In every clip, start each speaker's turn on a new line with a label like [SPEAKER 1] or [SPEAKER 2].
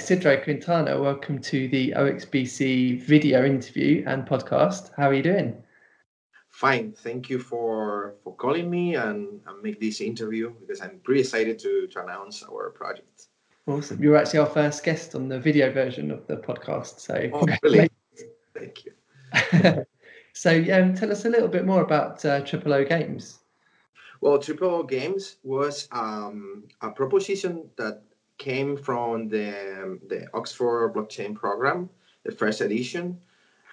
[SPEAKER 1] Isidro Quintana. Welcome to the OXBC video interview and podcast. How are you doing?
[SPEAKER 2] Fine. Thank you for for calling me and, and make this interview because I'm pretty excited to, to announce our project.
[SPEAKER 1] Awesome. You're actually our first guest on the video version of the podcast. So,
[SPEAKER 2] oh, really? Thank you.
[SPEAKER 1] so, um, tell us a little bit more about uh, Triple O Games.
[SPEAKER 2] Well, Triple O Games was um, a proposition that came from the, the Oxford blockchain program, the first edition.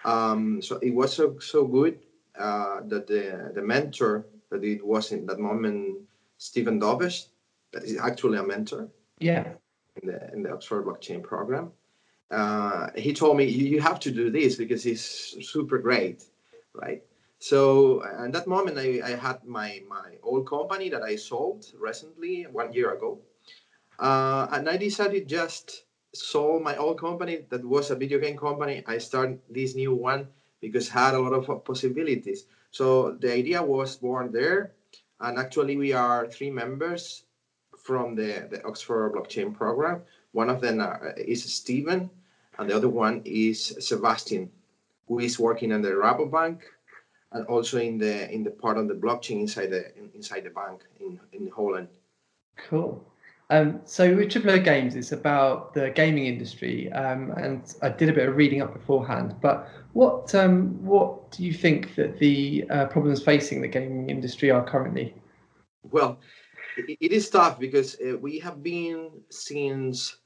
[SPEAKER 2] Um, so it was so, so good uh, that the, the mentor that it was in that moment, Stephen Dovesh, that is actually a mentor.
[SPEAKER 1] Yeah.
[SPEAKER 2] In the, in the Oxford blockchain program. Uh, he told me, you have to do this because it's super great, right? So at that moment, I, I had my, my old company that I sold recently, one year ago. Uh, and I decided just sold my old company that was a video game company. I started this new one because had a lot of possibilities. So the idea was born there, and actually we are three members from the, the Oxford blockchain program. One of them uh, is Stephen, and the other one is Sebastian, who is working on the Rabobank and also in the in the part of the blockchain inside the inside the bank in in Holland.
[SPEAKER 1] Cool. Um, so with Triple O Games, it's about the gaming industry, um, and I did a bit of reading up beforehand. But what um, what do you think that the uh, problems facing the gaming industry are currently?
[SPEAKER 2] Well, it, is tough because uh, we have been since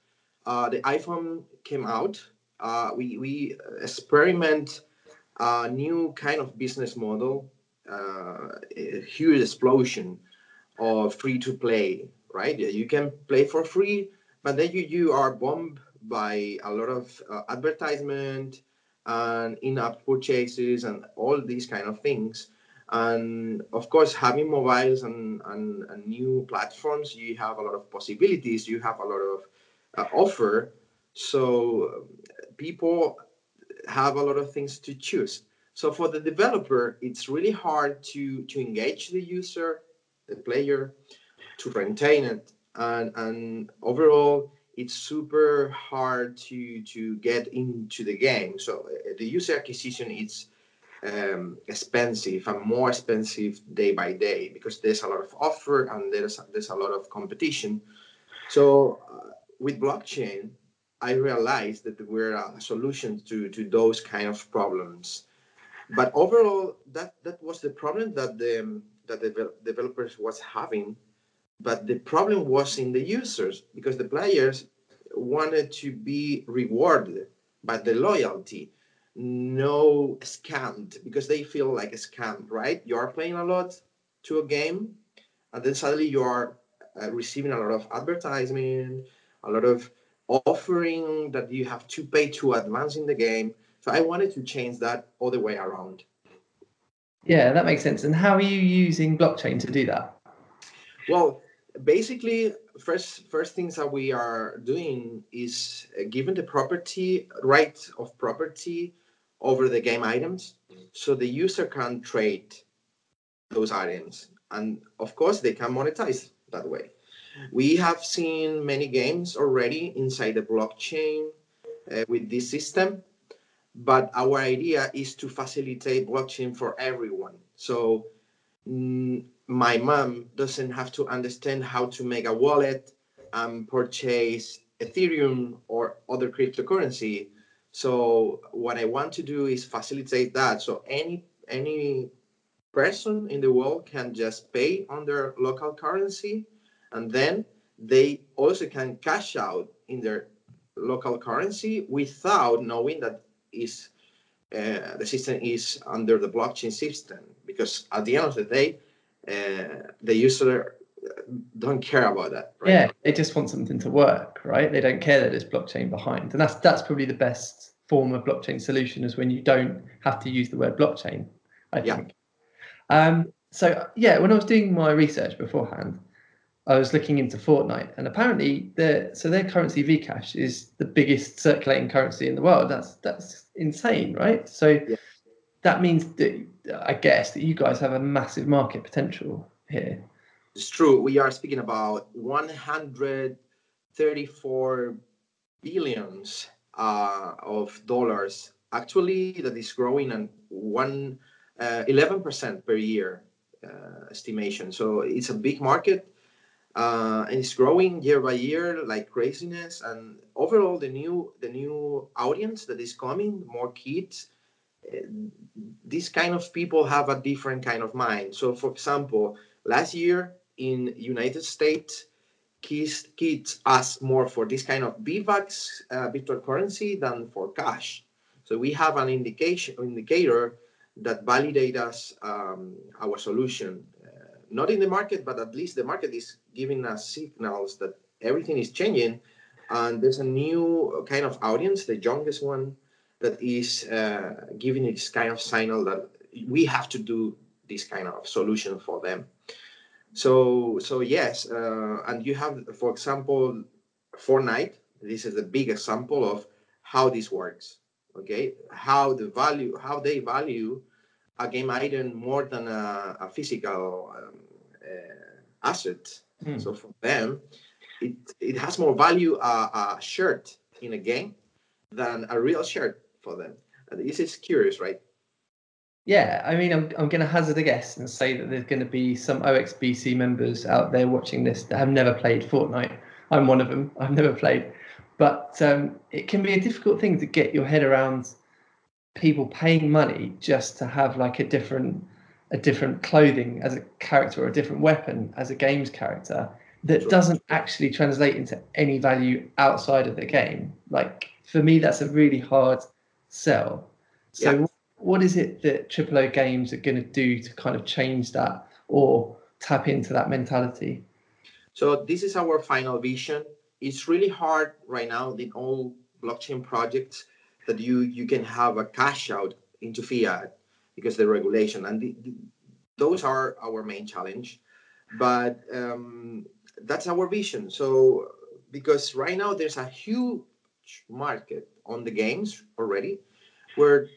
[SPEAKER 2] uh, the iPhone came out. Uh, we we experiment a new kind of business model, uh, a huge explosion of free to play right? You can play for free, but then you, you are bombed by a lot of uh, advertisement and in-app purchases and all these kind of things. And of course, having mobiles and, and, and new platforms, you have a lot of possibilities. You have a lot of uh, offer. So people have a lot of things to choose. So for the developer, it's really hard to to engage the user, the player, to maintain it. And and overall it's super hard to to get into the game. So uh, the user acquisition is um, expensive and more expensive day by day because there's a lot of offer and there's there's a lot of competition. So uh, with blockchain i realized that we're a solution to to those kind of problems. But overall that that was the problem that the that the developers was having but the problem was in the users because the players wanted to be rewarded by the loyalty, no scammed because they feel like a scam, right? You are playing a lot to a game, and then suddenly you are uh, receiving a lot of advertisement, a lot of offering that you have to pay to advance in the game. So I wanted to change that all the way around.
[SPEAKER 1] Yeah, that makes sense. And how are you using blockchain to do that?
[SPEAKER 2] Well, basically first first things that we are doing is uh, given the property right of property over the game items so the user can trade those items. And of course they can monetize that way. We have seen many games already inside the blockchain uh, with this system but our idea is to facilitate blockchain for everyone. So mm, my mom doesn't have to understand how to make a wallet and purchase Ethereum or other cryptocurrency. So what I want to do is facilitate that. So any any person in the world can just pay on their local currency, and then they also can cash out in their local currency without knowing that is uh, the system is under the blockchain system. Because at the end of the day, uh, the user don't care about that.
[SPEAKER 1] Right? Yeah, they just want something to work, right? They don't care that there's blockchain behind, and that's that's probably the best form of blockchain solution is when you don't have to use the word blockchain. I think. Yeah. Um, so yeah, when I was doing my research beforehand, I was looking into Fortnite, and apparently their so their currency Vcash is the biggest circulating currency in the world. That's that's insane, right? So yeah. That means that I guess that you guys have a massive market potential here.
[SPEAKER 2] It's true. We are speaking about 134 billions uh, of dollars. Actually, that is growing and one uh, 11% per year uh, estimation. So it's a big market. Uh, and it's growing year by year like craziness and overall the new the new audience that is coming more kids these kind of people have a different kind of mind. So for example last year in united states kids kids ask more for this kind of V-Bucks uh, virtual currency than for cash. So we have an indication indicator that validate us um, our solution. Not in the market, but at least the market is giving us signals that everything is changing. And there's a new kind of audience, the youngest one, that is uh, giving this kind of signal that we have to do this kind of solution for them. So, so yes, uh, and you have, for example, Fortnite. This is a big example of how this works. Okay, how the value, how they value a game item more than a, a physical um, uh, asset. Mm. So for them, it, it has more value a, a shirt in a game than a real shirt for them. And this is curious, right?
[SPEAKER 1] Yeah, I mean, I'm, I'm going to hazard a guess and say that there's going to be some OXBC members out there watching this that have never played Fortnite. I'm one of them. I've never played. But um, it can be a difficult thing to get your head around people paying money just to have like a different a different clothing as a character or a different weapon as a games character that doesn't actually translate into any value outside of the game like for me that's a really hard sell. So yeah. what is it that triple o games are going to do to kind of change that or tap into that mentality?
[SPEAKER 2] So this is our final vision. It's really hard right now in all blockchain projects that you you can have a cash out into fiat because the regulation and the, the, those are our main challenge. But um, that's our vision. So because right now there's a huge market on the games already where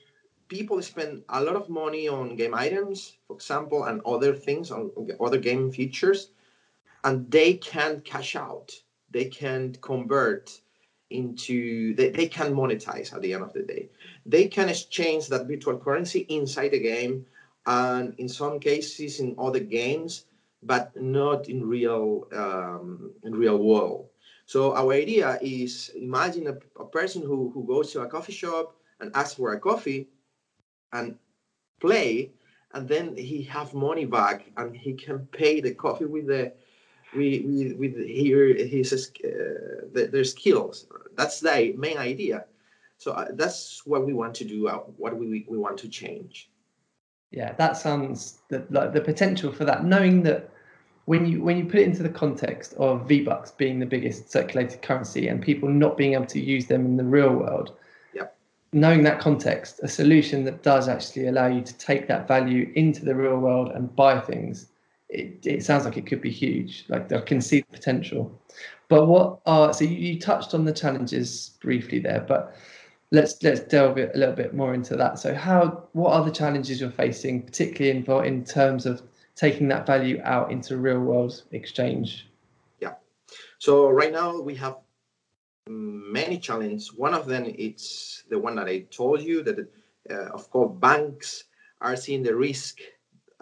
[SPEAKER 2] people spend a lot of money on game items for example and other things on other game features and they can't cash out. They can't convert into they, they can monetize at the end of the day. They can exchange that virtual currency inside the game and in some cases in other games but not in real um, in real world so our idea is imagine a, a person who, who goes to a coffee shop and asks for a coffee and play and then he have money back and he can pay the coffee with the with, with, with here his uh, the, their skills. That's the main idea. So uh, that's what we want to do uh, what we, we want to change.
[SPEAKER 1] Yeah that sounds the, like the potential for that knowing that when you when you put it into the context of V Bucks being the biggest circulated currency and people not being able to use them in the real world,
[SPEAKER 2] yep.
[SPEAKER 1] knowing that context, a solution that does actually allow you to take that value into the real world and buy things, it, it sounds like it could be huge. Like I can see the potential. But what are so you, you touched on the challenges briefly there, but let's let's delve a little bit more into that. So how what are the challenges you're facing, particularly in in terms of taking that value out into real world exchange?
[SPEAKER 2] Yeah. So right now we have many challenges. One of them it's the one that I told you that uh, of course banks are seeing the risk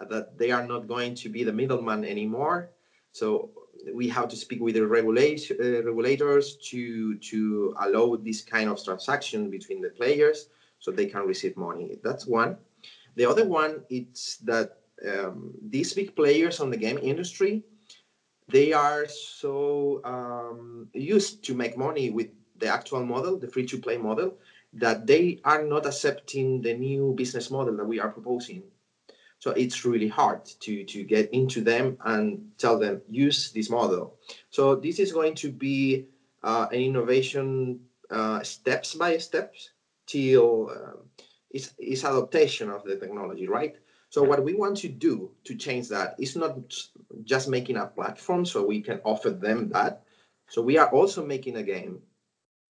[SPEAKER 2] that they are not going to be the middleman anymore. So we have to speak with the regulate, uh, regulators to to allow this kind of transaction between the players so they can receive money. That's one. The other one is that um, these big players on the game industry, they are so um, used to make money with the actual model, the free to play model, that they are not accepting the new business model that we are proposing. So it's really hard to, to get into them and tell them use this model. So this is going to be uh, an innovation uh, steps by steps till uh, it's, it's adaptation of the technology, right? So what we want to do to change that is not just making a platform so we can offer them that. So we are also making a game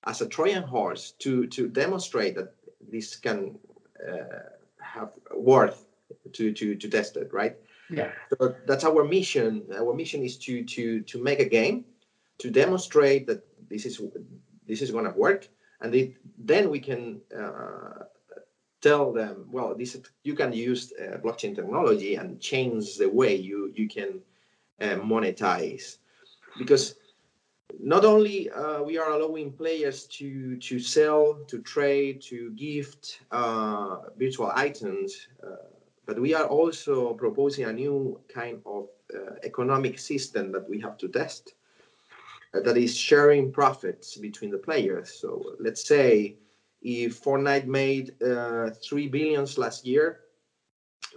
[SPEAKER 2] as a Trojan horse to to demonstrate that this can uh, have worth to to to test it, right?
[SPEAKER 1] Yeah.
[SPEAKER 2] So that's our mission. Our mission is to to to make a game to demonstrate that this is this is going to work, and it, then we can uh, tell them, well, this you can use uh, blockchain technology and change the way you you can uh, monetize, because not only uh, we are allowing players to to sell, to trade, to gift uh, virtual items, uh, but we are also proposing a new kind of uh, economic system that we have to test. That is sharing profits between the players. So let's say if Fortnite made uh, three billions last year,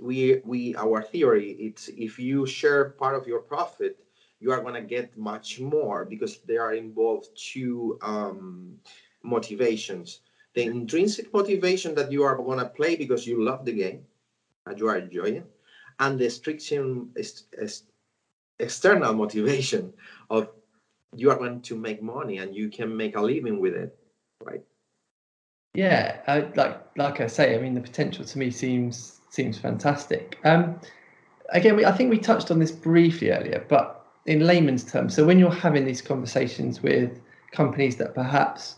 [SPEAKER 2] we we our theory it's if you share part of your profit you are going to get much more because there are involved two um, motivations. The intrinsic motivation that you are going to play because you love the game and you are enjoying and the striction external motivation of you are going to make money and you can make a living with it right
[SPEAKER 1] yeah uh, like like i say i mean the potential to me seems seems fantastic um again we, i think we touched on this briefly earlier but in layman's terms, so when you're having these conversations with companies that perhaps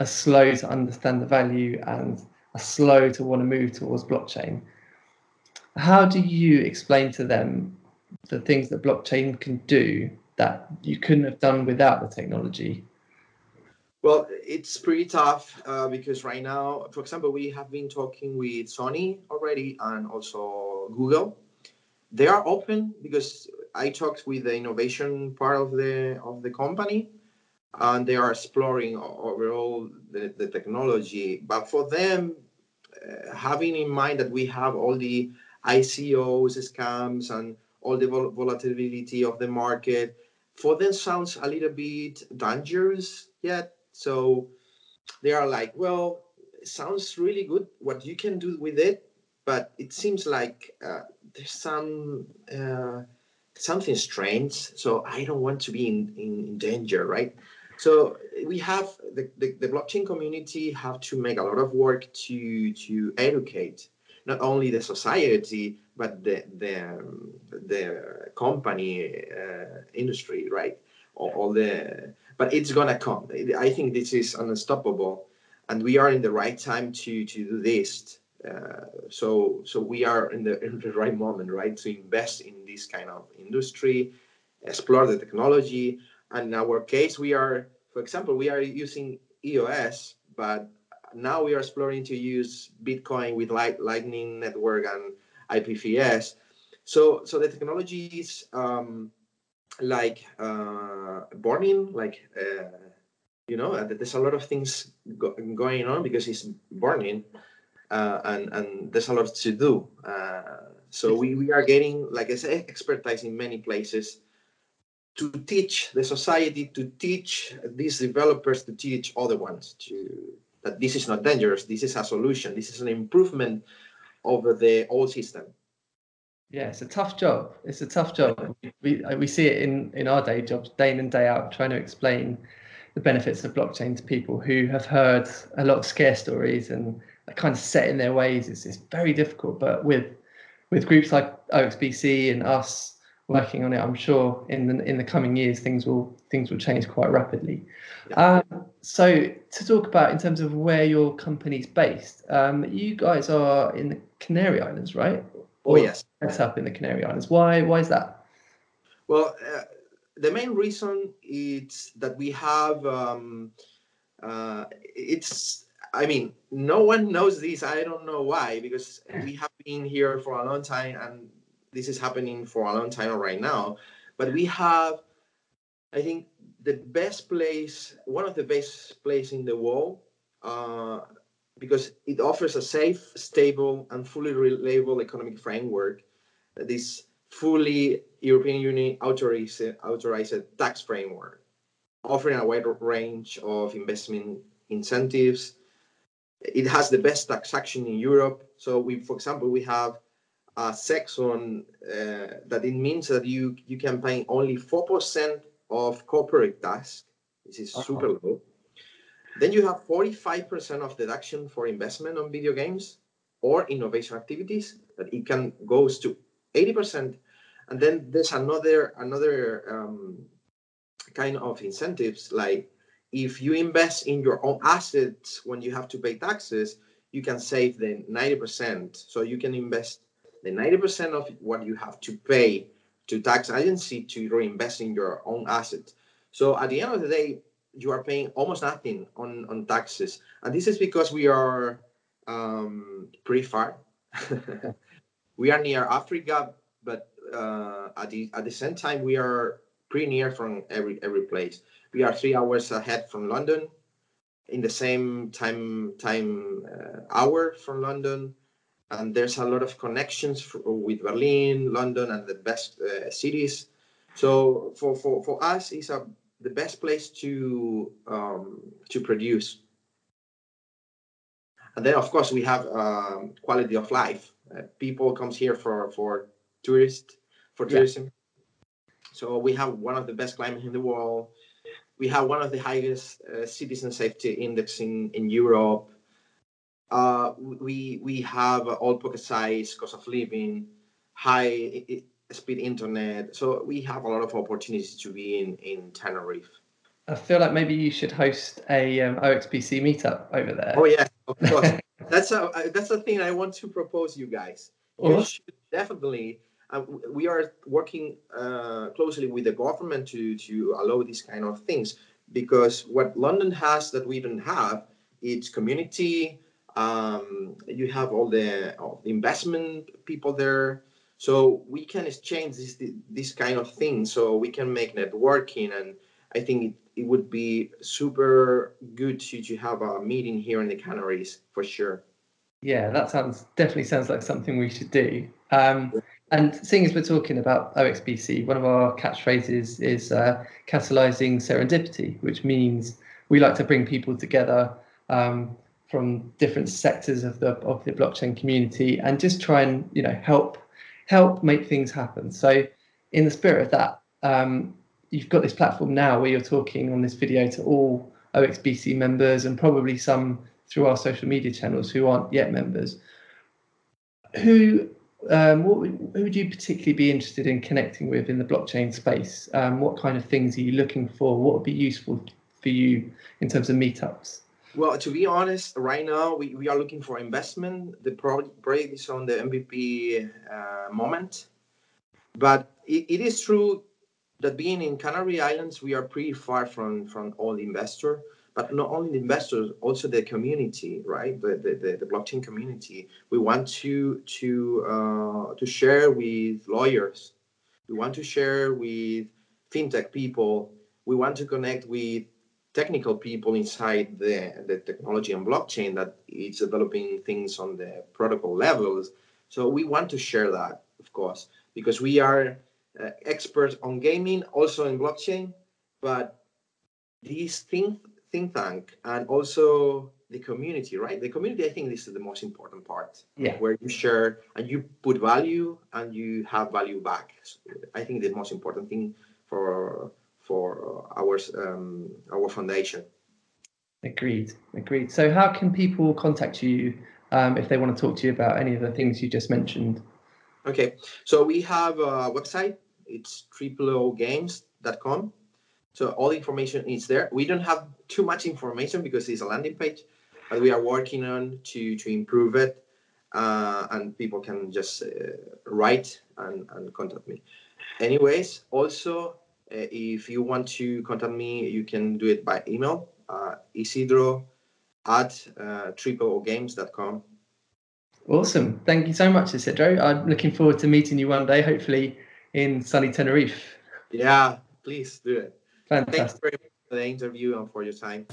[SPEAKER 1] are slow to understand the value and are slow to want to move towards blockchain, how do you explain to them the things that blockchain can do that you couldn't have done without the technology?
[SPEAKER 2] Well, it's pretty tough uh, because right now, for example, we have been talking with Sony already and also Google. They are open because I talked with the innovation part of the of the company, and they are exploring overall the, the technology. But for them, uh, having in mind that we have all the ICOs, scams, and all the vol- volatility of the market, for them sounds a little bit dangerous yet. So they are like, well, sounds really good what you can do with it, but it seems like uh, there's some uh, something strange. So I don't want to be in, in, in danger, right? So we have the, the, the, blockchain community have to make a lot of work to to educate not only the society but the the, the company uh, industry, right? All, the but it's gonna come. I think this is unstoppable, and we are in the right time to to do this. Uh, so so we are in the in the right moment, right, to invest in this kind of industry, explore the technology. And in our case, we are, for example, we are using EOS, but now we are exploring to use Bitcoin with Light, Lightning Network and IPFS. So so the technologies um, like uh, burning, like uh, you know, there's a lot of things go- going on because it's burning uh, and and there's a lot to do. Uh, so we, we are getting, like I said, expertise in many places to teach the society, to teach these developers, to teach other ones to that this is not dangerous. This is a solution. This is an improvement over the old system.
[SPEAKER 1] Yeah, it's a tough job. It's a tough job. We we see it in in our day jobs, day in and day out, trying to explain the benefits of blockchain to people who have heard a lot of scare stories and are kind of set in their ways it's, it's very difficult but with with groups like OXBC and us working on it I'm sure in the in the coming years things will things will change quite rapidly yeah. um, so to talk about in terms of where your company's based um, you guys are in the Canary Islands right
[SPEAKER 2] oh yes
[SPEAKER 1] set up in the Canary Islands why why is that
[SPEAKER 2] well uh, the main reason is that we have um, uh, it's I mean, no one knows this. I don't know why, because we have been here for a long time and this is happening for a long time right now. But we have, I think, the best place, one of the best place in the world, uh, because it offers a safe, stable, and fully reliable economic framework that is fully European Union authorized, authorized tax framework, offering a wide range of investment incentives it has the best taxation in Europe. So we, for example, we have a section uh, that it means that you you can pay only four percent of corporate tax. This is uh-huh. super low. Then you have 45% of deduction for investment on video games or innovation activities that it can goes to 80%. And then there's another another um, kind of incentives like if you invest in your own assets when you have to pay taxes, you can save the 90%. So you can invest the 90% of what you have to pay to tax agency to reinvest in your own assets. So at the end of the day, you are paying almost nothing on, on taxes. And this is because we are um, pretty far. we are near Africa, but uh, at, the, at the same time, we are pretty near from every every place. We are three hours ahead from London, in the same time time uh, hour from London, and there's a lot of connections for, with Berlin, London, and the best uh, cities. So for, for, for us, it's a the best place to um, to produce. And then, of course, we have um, quality of life. Uh, people comes here for for tourist for tourism. Yeah. So we have one of the best climates in the world. We have one of the highest uh, citizen safety index in, in Europe. Uh, we we have all pocket size, cost of living, high speed internet. So we have a lot of opportunities to be in in Tenerife.
[SPEAKER 1] I feel like maybe you should host a um, OXBC meetup over there.
[SPEAKER 2] Oh yeah, of course. that's a that's a thing I want to propose you guys. You should definitely. Uh, we are working uh, closely with the government to to allow these kind of things because what London has that we don't have, it's community. Um, you have all the, all the investment people there so we can exchange this this kind of thing. So we can make networking and i think it, it would be super good to, to have a meeting here in the canaries for sure.
[SPEAKER 1] Yeah that sounds definitely sounds like something we should do. Um, and seeing as we're talking about oxbc one of our catchphrases is uh, catalyzing serendipity which means we like to bring people together um, from different sectors of the of the blockchain community and just try and you know help help make things happen. So, in the spirit of that, um, you've got this platform now where you're talking on this video to all OXBC members and probably some through our social media channels who aren't yet members. Who um, what who would you particularly be interested in connecting with in the blockchain space? Um, what kind of things are you looking for? What would be useful for you in terms of meetups?
[SPEAKER 2] Well, to be honest, right now we, we are looking for investment. The project is on the MVP uh, moment. But it, it is true that being in Canary Islands, we are pretty far from, from all investor, but not only the investors, also the community, right? The, the, the, the blockchain community. We want to to uh, to share with lawyers. We want to share with fintech people. We want to connect with technical people inside the, the technology and blockchain that is developing things on the protocol levels. So we want to share that, of course, because we are uh, experts on gaming, also in blockchain, but this think think tank and also the community, right? The community, I think this is the most important part.
[SPEAKER 1] Yeah.
[SPEAKER 2] Where you share and you put value and you have value back. So I think the most important thing for for our um, our foundation.
[SPEAKER 1] Agreed. Agreed. So, how can people contact you um, if they want to talk to you about any of the things you just mentioned?
[SPEAKER 2] Okay, so we have a website. It's tripleogames.com. So all information is there. We don't have too much information because it's a landing page, but we are working on to to improve it, uh, and people can just uh, write and, and contact me. Anyways, also uh, if you want to contact me, you can do it by email, uh, isidro at uh, tripleogames.com.
[SPEAKER 1] Awesome. Thank you so much, Isidro. I'm looking forward to meeting you one day, hopefully in sunny Tenerife.
[SPEAKER 2] Yeah, please do it.
[SPEAKER 1] Fantastic.
[SPEAKER 2] Thanks very much for the interview and for your time.